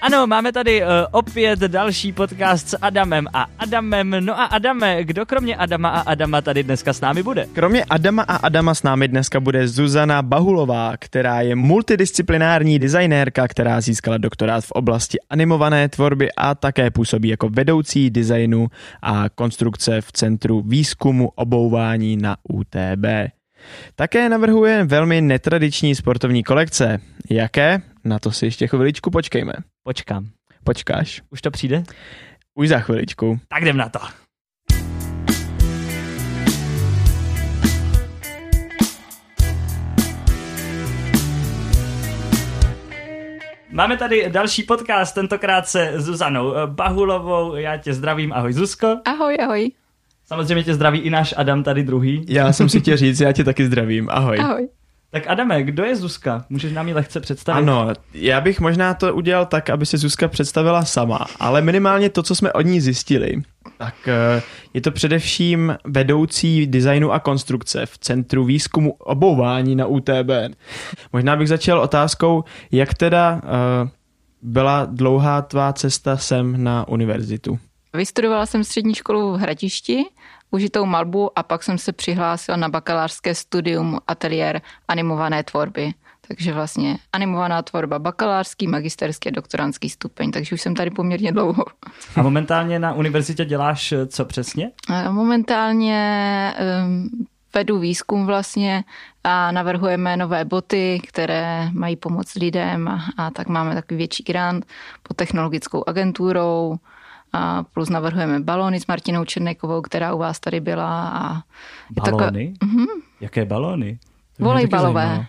Ano, máme tady uh, opět další podcast s Adamem a Adamem. No a Adame, kdo kromě Adama a Adama tady dneska s námi bude? Kromě Adama a Adama s námi dneska bude Zuzana Bahulová, která je multidisciplinární designérka, která získala doktorát v oblasti animované tvorby a také působí jako vedoucí designu a konstrukce v Centru výzkumu obouvání na UTB. Také navrhuje velmi netradiční sportovní kolekce. Jaké? Na to si ještě chviličku počkejme. Počkám. Počkáš? Už to přijde? Už za chviličku. Tak jdem na to. Máme tady další podcast, tentokrát se Zuzanou Bahulovou. Já tě zdravím, ahoj Zuzko. Ahoj, ahoj. Samozřejmě tě zdraví i náš Adam tady druhý. Já jsem si chtěl říct, já tě taky zdravím, ahoj. Ahoj. Tak Adame, kdo je Zuzka? Můžeš nám ji lehce představit? Ano, já bych možná to udělal tak, aby se Zuzka představila sama, ale minimálně to, co jsme od ní zjistili, tak eh, je to především vedoucí designu a konstrukce v Centru výzkumu obouvání na UTB. Možná bych začal otázkou, jak teda uh, byla dlouhá tvá cesta sem na univerzitu? Vystudovala jsem střední školu v Hradišti, užitou malbu a pak jsem se přihlásila na bakalářské studium ateliér animované tvorby. Takže vlastně animovaná tvorba bakalářský, magisterský a doktorantský stupeň, takže už jsem tady poměrně dlouho. A momentálně na univerzitě děláš eh, co přesně? Momentálně um, vedu výzkum vlastně a navrhujeme nové boty, které mají pomoct lidem a, a tak máme takový větší grant pod technologickou agenturou, a plus navrhujeme balóny s Martinou Černékovou, která u vás tady byla. A balóny? Taková, uh-huh. Jaké balóny? Volejbalové.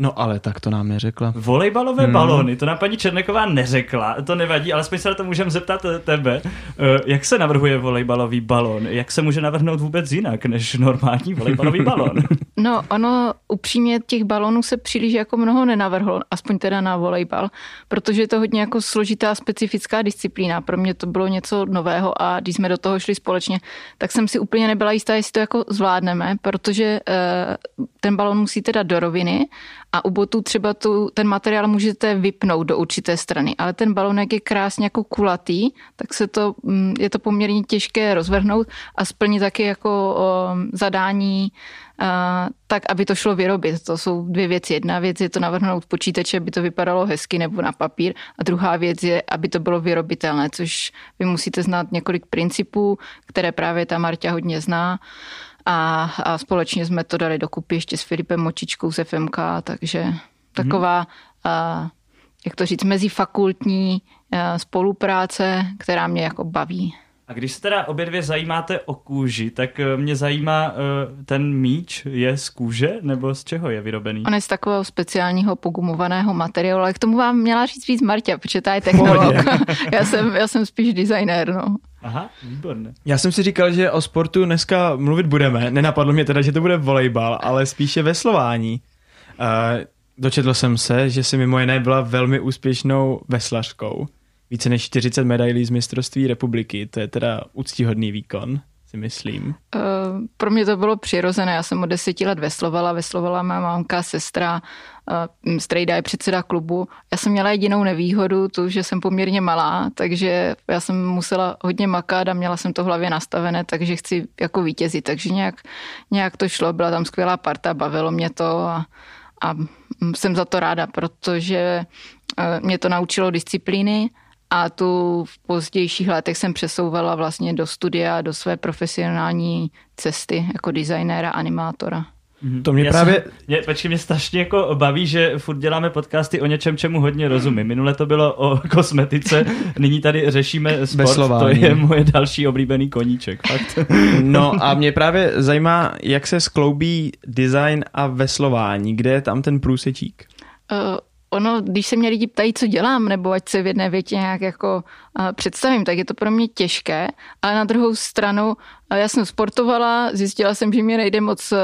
No ale tak to nám neřekla. Volejbalové hmm. balony, to nám paní Černeková neřekla, to nevadí, ale se na to můžeme zeptat eh, tebe. Eh, jak se navrhuje volejbalový balon? Jak se může navrhnout vůbec jinak než normální volejbalový balon? No, ono upřímně těch balonů se příliš jako mnoho nenavrhlo, aspoň teda na volejbal, protože je to hodně jako složitá specifická disciplína. Pro mě to bylo něco nového a když jsme do toho šli společně, tak jsem si úplně nebyla jistá, jestli to jako zvládneme, protože eh, ten balon musí teda do roviny a u botů třeba tu, ten materiál můžete vypnout do určité strany, ale ten balonek je krásně jako kulatý, tak se to, mm, je to poměrně těžké rozvrhnout a splnit taky jako zadání tak, aby to šlo vyrobit. To jsou dvě věci. Jedna věc je to navrhnout počítače, aby to vypadalo hezky nebo na papír a druhá věc je, aby to bylo vyrobitelné, což vy musíte znát několik principů, které právě ta Marta hodně zná a, a společně jsme to dali dokupy ještě s Filipem Močičkou z FMK, takže taková, a, jak to říct, mezifakultní spolupráce, která mě jako baví. A když se teda obě dvě zajímáte o kůži, tak eh, mě zajímá, eh, ten míč je z kůže nebo z čeho je vyrobený? On je z takového speciálního pogumovaného materiálu, ale k tomu vám měla říct víc Marta, protože ta je technolog. já, jsem, já jsem spíš designér, no. Aha, výborné. Já jsem si říkal, že o sportu dneska mluvit budeme. Nenapadlo mě teda, že to bude volejbal, ale spíše veslování. Uh, dočetl jsem se, že si mimo jiné byla velmi úspěšnou veslařkou více než 40 medailí z mistrovství republiky. To je teda úctíhodný výkon, si myslím. Uh, pro mě to bylo přirozené. Já jsem od deseti let veslovala. Veslovala má mámka, sestra, strejda je předseda klubu. Já jsem měla jedinou nevýhodu, tu, že jsem poměrně malá, takže já jsem musela hodně makat a měla jsem to v hlavě nastavené, takže chci jako vítězit. Takže nějak, nějak to šlo, byla tam skvělá parta, bavilo mě to a, a jsem za to ráda, protože uh, mě to naučilo disciplíny, a tu v pozdějších letech jsem přesouvala vlastně do studia, do své profesionální cesty jako designéra, animátora. Mhm. To mě Já právě... Jsem, mě, počkej, mě strašně jako baví, že furt děláme podcasty o něčem, čemu hodně rozumím. Minule to bylo o kosmetice, nyní tady řešíme sport, to je moje další oblíbený koníček. Fakt. No a mě právě zajímá, jak se skloubí design a veslování, kde je tam ten průsečík? Ono, když se mě lidi ptají, co dělám, nebo ať se v jedné větě nějak jako uh, představím, tak je to pro mě těžké, ale na druhou stranu uh, já jsem sportovala, zjistila jsem, že mě nejde moc uh,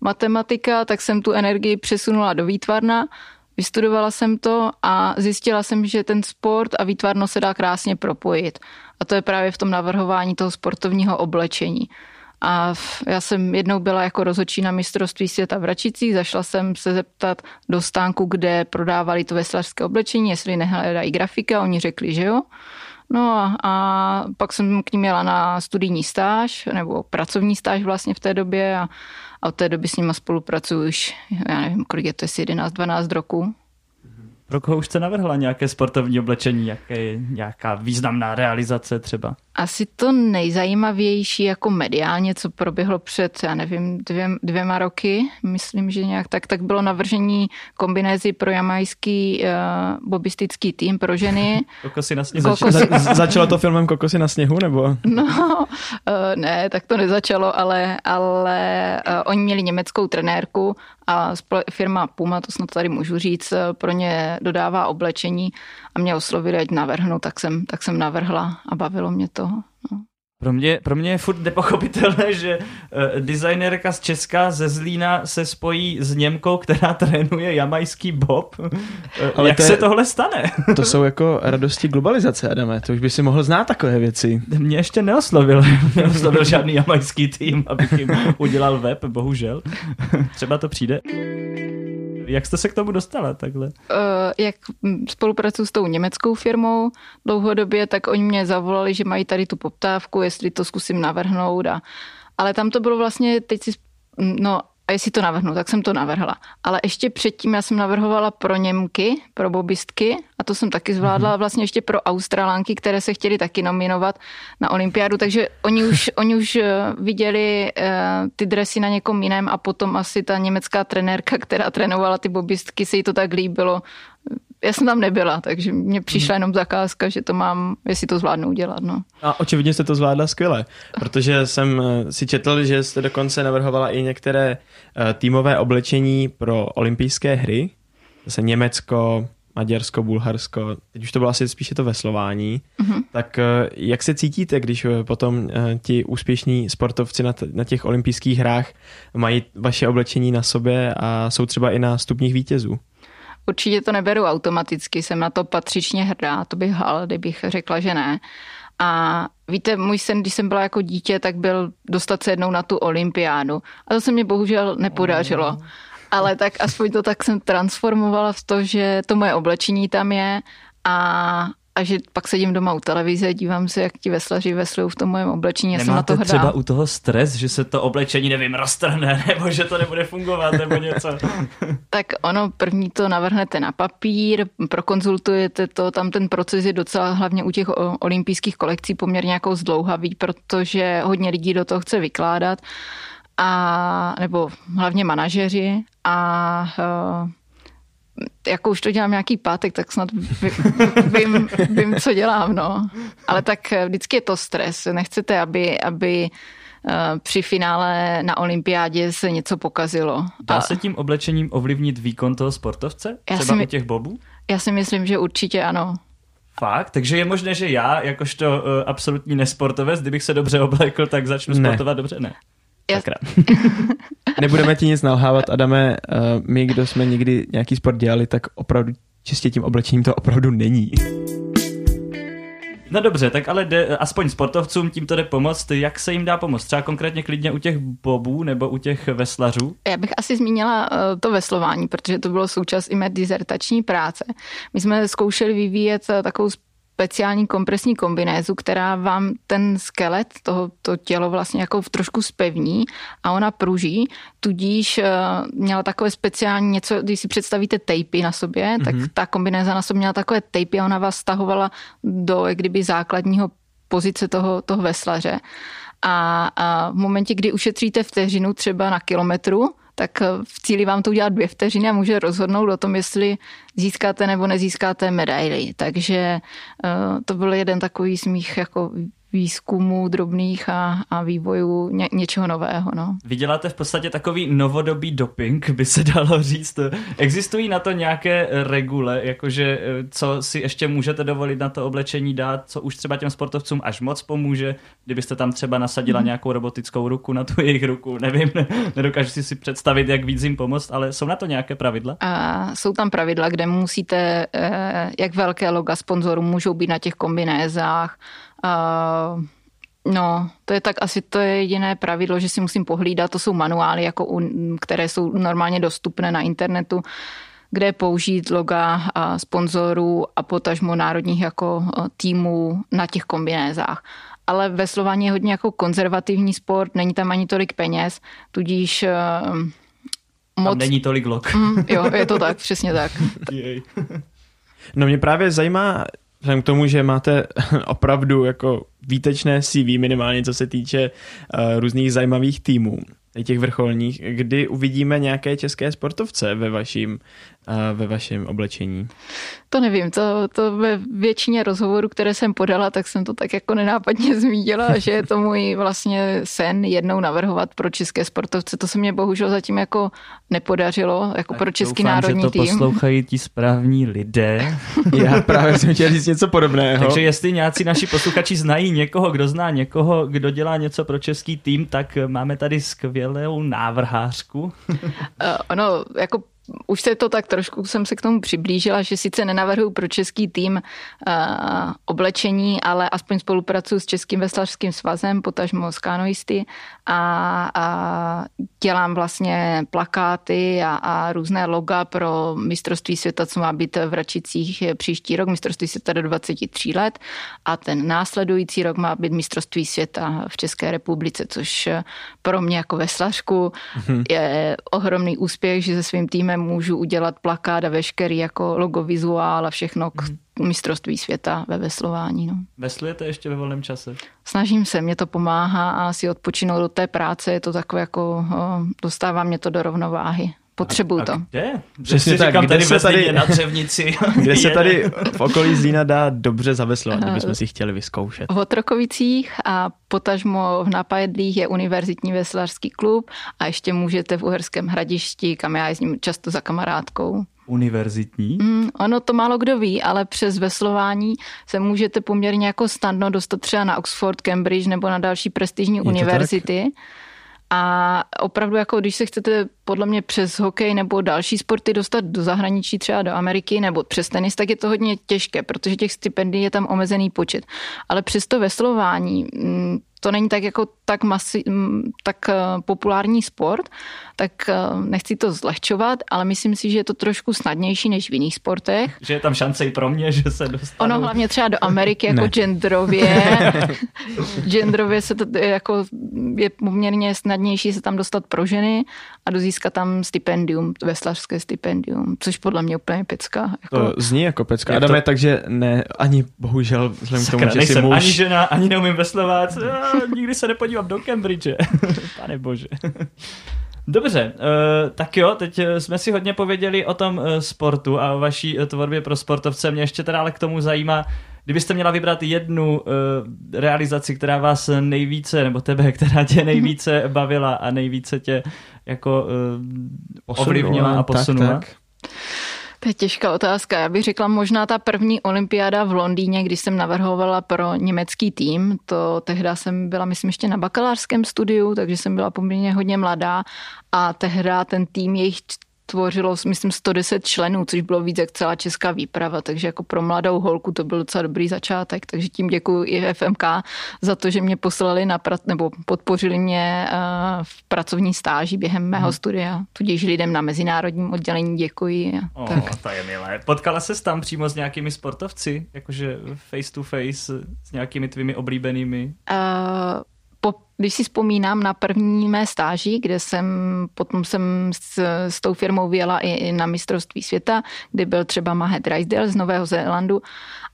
matematika, tak jsem tu energii přesunula do výtvarna, vystudovala jsem to a zjistila jsem, že ten sport a výtvarno se dá krásně propojit. A to je právě v tom navrhování toho sportovního oblečení. A já jsem jednou byla jako rozhodčí na mistrovství světa v Račicích, zašla jsem se zeptat do stánku, kde prodávali to veslařské oblečení, jestli nehledají grafika, oni řekli, že jo. No a, a pak jsem k ním měla na studijní stáž, nebo pracovní stáž vlastně v té době a, a od té doby s nima spolupracuju už, já nevím, kolik je to, jestli 11-12 roků. Pro koho už jste navrhla nějaké sportovní oblečení, jaké, nějaká významná realizace třeba? Asi to nejzajímavější jako mediálně, co proběhlo před, já nevím, dvě, dvěma roky, myslím, že nějak tak, tak bylo navržení kombinézy pro jamajský uh, bobistický tým pro ženy. Kokosy na sněhu. Kokosy. Za, začalo to filmem Kokosy na sněhu, nebo? No, uh, ne, tak to nezačalo, ale, ale uh, oni měli německou trenérku a firma Puma, to snad tady můžu říct, pro ně dodává oblečení a mě oslovili, ať navrhnu, tak jsem, tak jsem navrhla a bavilo mě to. No. Pro mě, pro mě je furt nepochopitelné, že uh, designérka z Česka ze Zlína se spojí s Němkou, která trénuje jamajský bob. Uh, Ale Jak to je, se tohle stane? to jsou jako radosti globalizace, Adame. To už by si mohl znát takové věci. Mě ještě neoslovil. neoslovil žádný jamajský tým, abych jim udělal web, bohužel. Třeba to přijde. Jak jste se k tomu dostala takhle? Uh, jak spolupracuji s tou německou firmou dlouhodobě, tak oni mě zavolali, že mají tady tu poptávku, jestli to zkusím navrhnout. A, ale tam to bylo vlastně, teď si, no a jestli to navrhnu, tak jsem to navrhla. Ale ještě předtím já jsem navrhovala pro Němky, pro bobistky a to jsem taky zvládla mm-hmm. vlastně ještě pro Australánky, které se chtěli taky nominovat na olympiádu, takže oni už, oni už eh, viděli uh, ty dresy na někom jiném a potom asi ta německá trenérka, která trénovala ty bobistky, se jí to tak líbilo, já jsem tam nebyla, takže mě přišla jenom zakázka, že to mám, jestli to zvládnu udělat. No. A očividně jste to zvládla skvěle, protože jsem eh, si četl, že jste dokonce navrhovala i některé eh, týmové oblečení pro olympijské hry, zase Německo, Maďarsko, Bulharsko, teď už to bylo asi spíše to veslování, mm-hmm. tak eh, jak se cítíte, když potom ti úspěšní sportovci na, t- na těch olympijských hrách mají vaše oblečení na sobě a jsou třeba i na stupních vítězů? Určitě to neberu automaticky, jsem na to patřičně hrdá, to bych hal, kdybych řekla, že ne. A víte, můj sen, když jsem byla jako dítě, tak byl dostat se jednou na tu olympiádu. A to se mě bohužel nepodařilo. Ale tak aspoň to tak jsem transformovala v to, že to moje oblečení tam je a, a že pak sedím doma u televize, dívám se, jak ti veslaři veslují v tom mojem oblečení, já jsem na to hrdá. třeba u toho stres, že se to oblečení, nevím, roztrhne, nebo že to nebude fungovat, nebo něco? tak ono, první to navrhnete na papír, prokonzultujete to, tam ten proces je docela hlavně u těch olympijských kolekcí poměrně jako zdlouhavý, protože hodně lidí do toho chce vykládat a nebo hlavně manažeři a uh, jako už to dělám nějaký pátek, tak snad vím, vím, co dělám, no. Ale tak eh, vždycky je to stres. Nechcete, aby, aby eh, při finále na olympiádě se něco pokazilo. Dá se tím oblečením ovlivnit výkon toho sportovce? Já Třeba si, u těch bobů? Já si myslím, že určitě ano. Fakt? Takže je možné, že já, jakožto uh, absolutní nesportovec, kdybych se dobře oblékl, tak začnu ne. sportovat dobře? Ne. Já... Nebudeme ti nic nalhávat, Adame. Eh, my, kdo jsme někdy nějaký sport dělali, tak opravdu čistě tím oblečením to opravdu není. No dobře, tak ale jde, aspoň sportovcům tímto jde pomoct. Jak se jim dá pomoct? Třeba konkrétně klidně u těch bobů nebo u těch veslařů? Já bych asi zmínila eh, to veslování, protože to bylo součást i mé dizertační práce. My jsme zkoušeli vyvíjet eh, takovou speciální kompresní kombinézu, která vám ten skelet, toho, to tělo vlastně jako trošku spevní a ona pruží, tudíž uh, měla takové speciální něco, když si představíte tejpy na sobě, mm-hmm. tak ta kombinéza na sobě měla takové tejpy a ona vás stahovala do jak kdyby základního pozice toho, toho veslaře. A, a v momentě, kdy ušetříte vteřinu třeba na kilometru, tak eh, v cíli vám to udělat dvě vteřiny a může rozhodnout o tom, jestli získáte nebo nezískáte medaily. Takže eh, to byl jeden takový z mých jako výzkumů drobných a, a vývojů ně, něčeho nového. No. Vy děláte v podstatě takový novodobý doping, by se dalo říct. Existují na to nějaké regule, jakože eh, co si ještě můžete dovolit na to oblečení dát, co už třeba těm sportovcům až moc pomůže, kdybyste tam třeba nasadila mm-hmm. nějakou robotickou ruku na tu jejich ruku, nevím, nedokážu si si představit, jak víc jim pomoct, ale jsou na to nějaké pravidla? A jsou tam pravidla, kde musíte, eh, jak velké loga sponzorů můžou být na těch kombinézách, No, to je tak asi to je jediné pravidlo, že si musím pohlídat, to jsou manuály, jako u, které jsou normálně dostupné na internetu, kde použít loga a sponzorů a potažmo národních jako týmů na těch kombinézách. Ale veslování je hodně jako konzervativní sport, není tam ani tolik peněz, tudíž moc... Tam není tolik log. Mm, jo, je to tak, přesně tak. no mě právě zajímá, vzhledem k tomu, že máte opravdu jako výtečné CV, minimálně co se týče uh, různých zajímavých týmů, těch vrcholních, kdy uvidíme nějaké české sportovce ve vaším ve vašem oblečení? To nevím, to, to ve většině rozhovorů, které jsem podala, tak jsem to tak jako nenápadně zmínila, že je to můj vlastně sen jednou navrhovat pro české sportovce. To se mě bohužel zatím jako nepodařilo, jako tak pro český doufám, národní že to tým. poslouchají ti správní lidé. Já právě jsem chtěl říct něco podobného. Takže jestli nějací naši posluchači znají někoho, kdo zná někoho, kdo dělá něco pro český tým, tak máme tady skvělou návrhářku. Uh, ono, jako už se to tak trošku jsem se k tomu přiblížila, že sice nenavrhuji pro český tým uh, oblečení, ale aspoň spolupracuji s Českým veslařským svazem, potažmo s kanoisty a, a dělám vlastně plakáty a, a různé loga pro mistrovství světa, co má být v Račicích příští rok, mistrovství světa do 23 let a ten následující rok má být mistrovství světa v České republice, což pro mě jako veslařku mm-hmm. je ohromný úspěch, že se svým týmem můžu udělat plakát a veškerý jako logo vizuál a všechno k mm-hmm. mistrovství světa ve veslování. No. Veslujete ještě ve volném čase? Snažím se, mě to pomáhá a si odpočinout do té práce, je to takové jako, dostává mě to do rovnováhy. Potřebuju to. A kde? Přesně tak, říkám, kde tady se tady na dřevnici. kde se tady v okolí Zlína dá dobře zaveslovat, kdybychom si chtěli vyzkoušet. V Otrokovicích a potažmo v Napajedlích je univerzitní veslařský klub a ještě můžete v Uherském hradišti, kam já jezdím často za kamarádkou. Univerzitní? Mm, ono to málo kdo ví, ale přes veslování se můžete poměrně jako snadno dostat třeba na Oxford, Cambridge nebo na další prestižní je univerzity. Tak? A opravdu, jako když se chcete podle mě přes hokej nebo další sporty dostat do zahraničí, třeba do Ameriky nebo přes tenis, tak je to hodně těžké, protože těch stipendií je tam omezený počet. Ale přesto veslování, mm, to není tak jako tak, masi, tak eh, populární sport, tak eh, nechci to zlehčovat, ale myslím si, že je to trošku snadnější než v jiných sportech. Že je tam šance i pro mě, že se dostanu. Ono hlavně třeba do Ameriky jako ne. genderově. genderově se to jako je poměrně snadnější se tam dostat pro ženy a dozískat tam stipendium, veslařské stipendium, což podle mě úplně pecka. Jako... To zní jako pecka. Adame, to... takže ne, ani bohužel vzhledem k tomu, že jsi muž. ani žena, ani neumím veslovat, nikdy se nepodívám do Cambridge. Pane bože. Dobře, uh, tak jo, teď eh, jsme si hodně pověděli o tom uh, sportu a o vaší tvorbě pro sportovce. Mě ještě teda ale k tomu zajímá, kdybyste měla vybrat jednu uh, realizaci, která vás nejvíce, nebo tebe, která tě nejvíce bavila a nejvíce tě jako uh, ovlivnila a posunula. Tak, tak. To je těžká otázka. Já bych řekla možná ta první olympiáda v Londýně, když jsem navrhovala pro německý tým. To tehda jsem byla, myslím, ještě na bakalářském studiu, takže jsem byla poměrně hodně mladá a tehda ten tým jejich tvořilo, myslím, 110 členů, což bylo víc jak celá česká výprava, takže jako pro mladou holku to byl docela dobrý začátek, takže tím děkuji i FMK za to, že mě poslali na pra- nebo podpořili mě uh, v pracovní stáži během mého hmm. studia, tudíž lidem na mezinárodním oddělení děkuji. Oh, tak. to je milé. Potkala se tam přímo s nějakými sportovci, jakože face to face s nějakými tvými oblíbenými? Uh, po, když si vzpomínám na první mé stáži, kde jsem potom jsem s, s tou firmou vyjela i, i na mistrovství světa, kdy byl třeba Mahet Drysdale z Nového Zélandu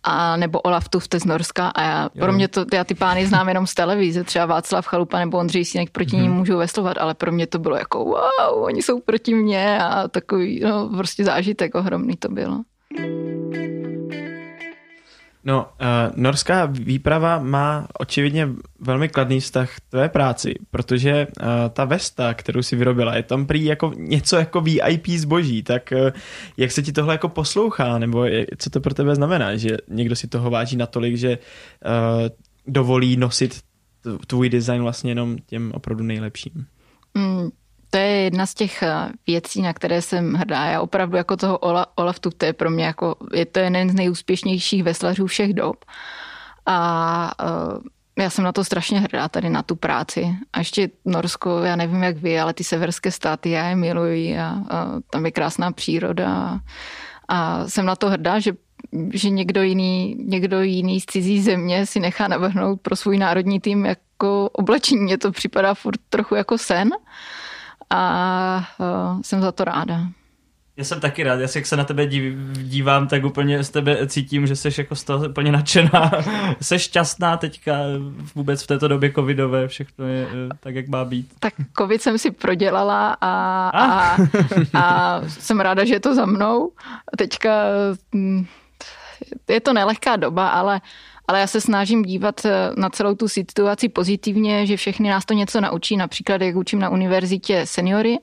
a nebo Olaf Tufte z Norska a já, pro mě to, já ty pány znám jenom z televize, třeba Václav Chalupa nebo Ondřej Sínek proti mm-hmm. ním můžu veslovat, ale pro mě to bylo jako wow, oni jsou proti mně a takový no, prostě zážitek ohromný to bylo. No, uh, norská výprava má očividně velmi kladný vztah k tvé práci, protože uh, ta vesta, kterou si vyrobila, je tam prý jako něco jako VIP zboží, tak uh, jak se ti tohle jako poslouchá, nebo je, co to pro tebe znamená, že někdo si toho váží natolik, že uh, dovolí nosit tvůj design vlastně jenom těm opravdu nejlepším? Mm, to je jedna z těch eh, věcí, na které jsem hrdá. Já opravdu jako toho Ola, Olaf to je pro mě jako, je to jeden z nejúspěšnějších veslařů všech dob. A uh, já jsem na to strašně hrdá tady na tu práci. A ještě Norsko, já nevím jak vy, ale ty severské státy, já je miluji a, a tam je krásná příroda. A, a jsem na to hrdá, že že někdo jiný, někdo jiný z cizí země si nechá navrhnout pro svůj národní tým jako oblečení. Mně to připadá furt trochu jako sen a uh, jsem za to ráda. Já jsem taky rád, já si jak se na tebe dívám, tak úplně z tebe cítím, že jsi jako z toho úplně nadšená. jsi šťastná teďka vůbec v této době covidové, všechno je eh, tak, jak má být. Tak covid jsem si prodělala a, a, a jsem ráda, že je to za mnou. Teďka hm, je to nelehká doba, ale ale já se snažím dívat eh, na celou tu situaci pozitivně, že všechny nás to něco naučí, například jak učím na univerzitě seniory,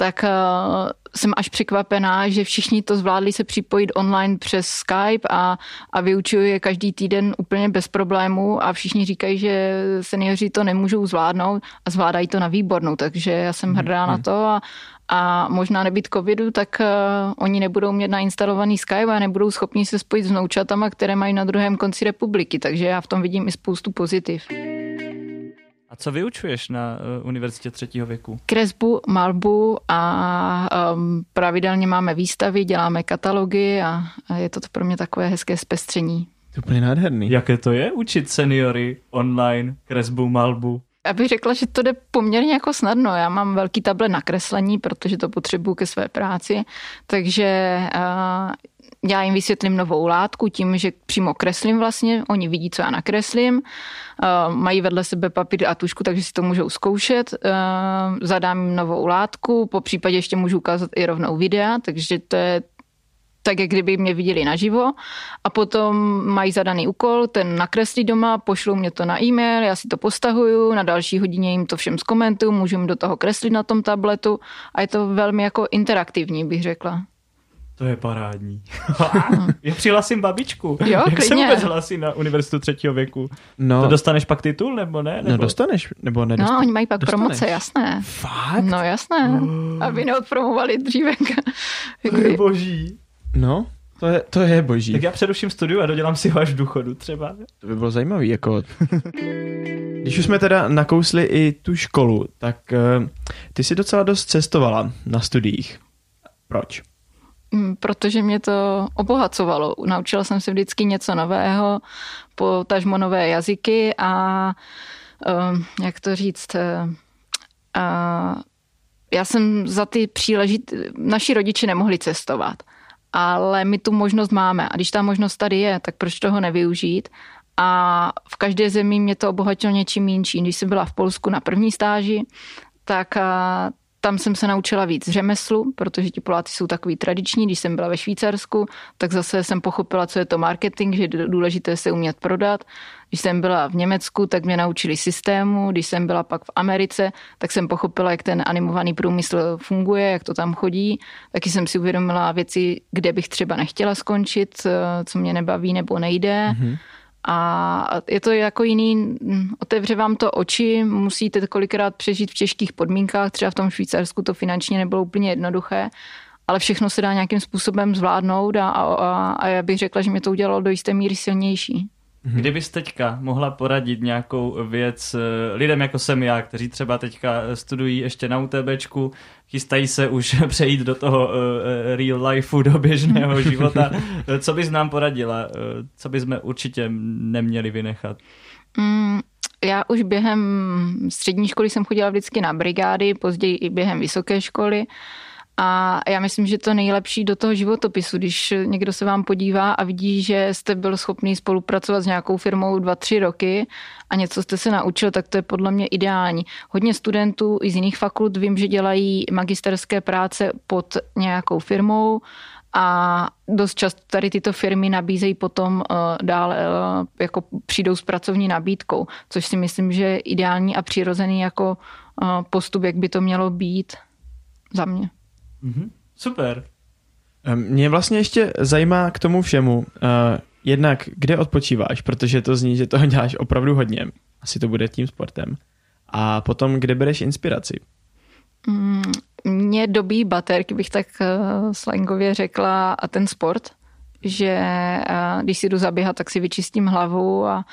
tak uh, jsem až překvapená, že všichni to zvládli se připojit online přes Skype a, a vyučuju je každý týden úplně bez problémů a všichni říkají, že seniori to nemůžou zvládnout a zvládají to na výbornou, takže já jsem hrdá mm-hmm. na to a, a možná nebýt covidu, tak uh, oni nebudou mít nainstalovaný Skype a nebudou schopni se spojit s noučatama, které mají na druhém konci republiky, takže já v tom vidím i spoustu pozitiv. A co vyučuješ na uh, Univerzitě třetího věku? Kresbu, malbu a um, pravidelně máme výstavy, děláme katalogy a, a je to pro mě takové hezké zpestření. To je úplně nádherný. Jaké to je učit seniory online, kresbu, malbu? Já bych řekla, že to jde poměrně jako snadno. Já mám velký tablet na kreslení, protože to potřebuju ke své práci, takže uh, já jim vysvětlím novou látku tím, že přímo kreslím vlastně, oni vidí, co já nakreslím, uh, mají vedle sebe papír a tušku, takže si to můžou zkoušet, uh, zadám jim novou látku, po případě ještě můžu ukázat i rovnou videa, takže to je tak, jak kdyby mě viděli naživo a potom mají zadaný úkol, ten nakreslí doma, pošlou mě to na e-mail, já si to postahuju, na další hodině jim to všem zkomentuju, můžu jim do toho kreslit na tom tabletu a je to velmi jako interaktivní, bych řekla. To je parádní. Já přihlasím babičku. Jo, Jak klidně. se vůbec hlasí na univerzitu třetího věku? No, to dostaneš pak titul, nebo ne? No, Nebo... No dostaneš, nebo nedostaneš. No, oni mají pak dostaneš. promoce, jasné. Fakt? No jasné, oh. aby neodpromovali dříve. to je boží. No, to je, to je boží. Tak já přeruším studiu a dodělám si ho až v důchodu třeba. To by bylo zajímavý, jako... Když už jsme teda nakousli i tu školu, tak uh, ty jsi docela dost cestovala na studiích. Proč? Mm, protože mě to obohacovalo. Naučila jsem se vždycky něco nového, potažmo nové jazyky a uh, jak to říct... Uh, já jsem za ty příležit... Naši rodiče nemohli cestovat ale my tu možnost máme. A když ta možnost tady je, tak proč toho nevyužít? A v každé zemi mě to obohatilo něčím jinčím. Když jsem byla v Polsku na první stáži, tak tam jsem se naučila víc řemeslu, protože ti Poláci jsou takový tradiční. Když jsem byla ve Švýcarsku, tak zase jsem pochopila, co je to marketing, že je důležité se umět prodat. Když jsem byla v Německu, tak mě naučili systému. Když jsem byla pak v Americe, tak jsem pochopila, jak ten animovaný průmysl funguje, jak to tam chodí. Taky jsem si uvědomila věci, kde bych třeba nechtěla skončit, co mě nebaví nebo nejde. Mm-hmm. A je to jako jiný, otevře vám to oči, musíte kolikrát přežít v těžkých podmínkách, třeba v tom Švýcarsku to finančně nebylo úplně jednoduché, ale všechno se dá nějakým způsobem zvládnout a, a, a já bych řekla, že mě to udělalo do jisté míry silnější. Mhm. Kdybys teďka mohla poradit nějakou věc eh, lidem jako jsem já, kteří třeba teďka studují ještě na UTBčku, chystají se už přejít do toho uh, real lifeu, do běžného života, co bys nám poradila? Co bychom určitě neměli vynechat? Mm, já už během střední školy jsem chodila vždycky na brigády, později i během vysoké školy. Uh, a já myslím, že to nejlepší do toho životopisu, když někdo se vám podívá a vidí, že jste byl schopný spolupracovat s nějakou firmou dva, tři roky a něco jste se naučil, tak to je podle mě ideální. Hodně studentů i z jiných fakult vím, že dělají magisterské práce pod nějakou firmou a dost často tady tyto firmy nabízejí potom uh, dále, uh, jako přijdou s pracovní nabídkou, což si myslím, že je ideální a přirozený jako uh, postup, jak by to mělo být za mě. Mm-hmm. Super. Mě vlastně ještě zajímá k tomu všemu, uh, jednak kde odpočíváš, protože to zní, že toho děláš opravdu hodně. Asi to bude tím sportem. A potom, kde bereš inspiraci? Mm, mě dobí baterky, bych tak uh, slangově řekla, a ten sport, že uh, když si jdu zaběhat, tak si vyčistím hlavu a,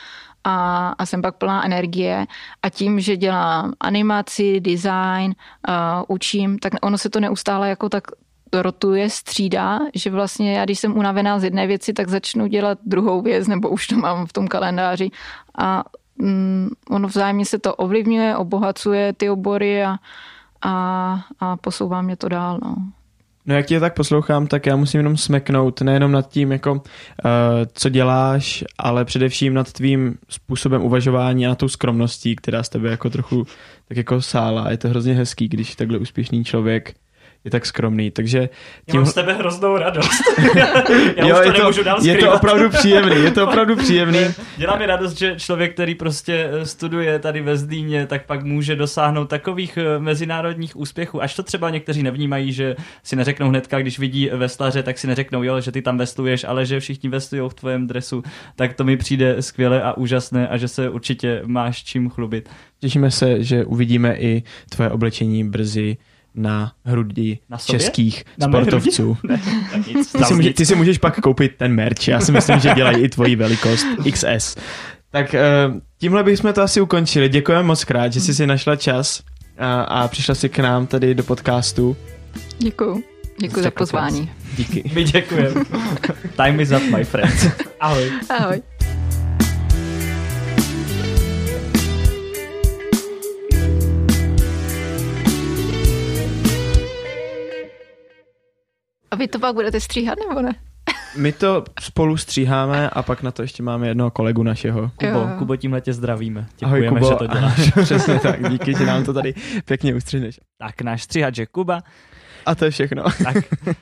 a, a jsem pak plná energie a tím, že dělám animaci, design, uh, učím, tak ono se to neustále jako tak rotuje, střídá, že vlastně já, když jsem unavená z jedné věci, tak začnu dělat druhou věc, nebo už to mám v tom kalendáři a mm, ono vzájemně se to ovlivňuje, obohacuje ty obory a, a, a posouvá mě to dál. No. No jak tě tak poslouchám, tak já musím jenom smeknout nejenom nad tím, jako, uh, co děláš, ale především nad tvým způsobem uvažování a na tou skromností, která z tebe jako trochu tak jako sála. Je to hrozně hezký, když takhle úspěšný člověk je tak skromný, takže... Tím... Já mám z tebe hroznou radost. Já jo, už to je, to, dál je to opravdu příjemný, je to opravdu příjemný. Dělá mi radost, že člověk, který prostě eh, studuje tady ve Zdíně, tak pak může dosáhnout takových eh, mezinárodních úspěchů, až to třeba někteří nevnímají, že si neřeknou hnedka, když vidí veslaře, tak si neřeknou, jo, že ty tam vesluješ, ale že všichni vestují v tvém dresu, tak to mi přijde skvěle a úžasné a že se určitě máš čím chlubit. Těšíme se, že uvidíme i tvoje oblečení brzy na hrudi na českých na sportovců. ne, nic, ty, si může, ty si můžeš pak koupit ten merch, já si myslím, že dělají i tvoji velikost XS. Tak eh, tímhle bychom to asi ukončili. Děkujeme moc krát, že jsi si našla čas a, a přišla si k nám tady do podcastu. Děkuju. Děkuji za pozvání. Díky. My děkujeme. Time is up, my friends. Ahoj. Ahoj. Vy to pak budete stříhat, nebo ne? My to spolu stříháme a pak na to ještě máme jednoho kolegu našeho. Kubo, jo. Kubo tímhle tě zdravíme. Děkujeme, Ahoj, Kubo. že to děláš. Přesně tak, díky, že nám to tady pěkně ustřihneš. Tak náš stříhač je Kuba. A to je všechno. Tak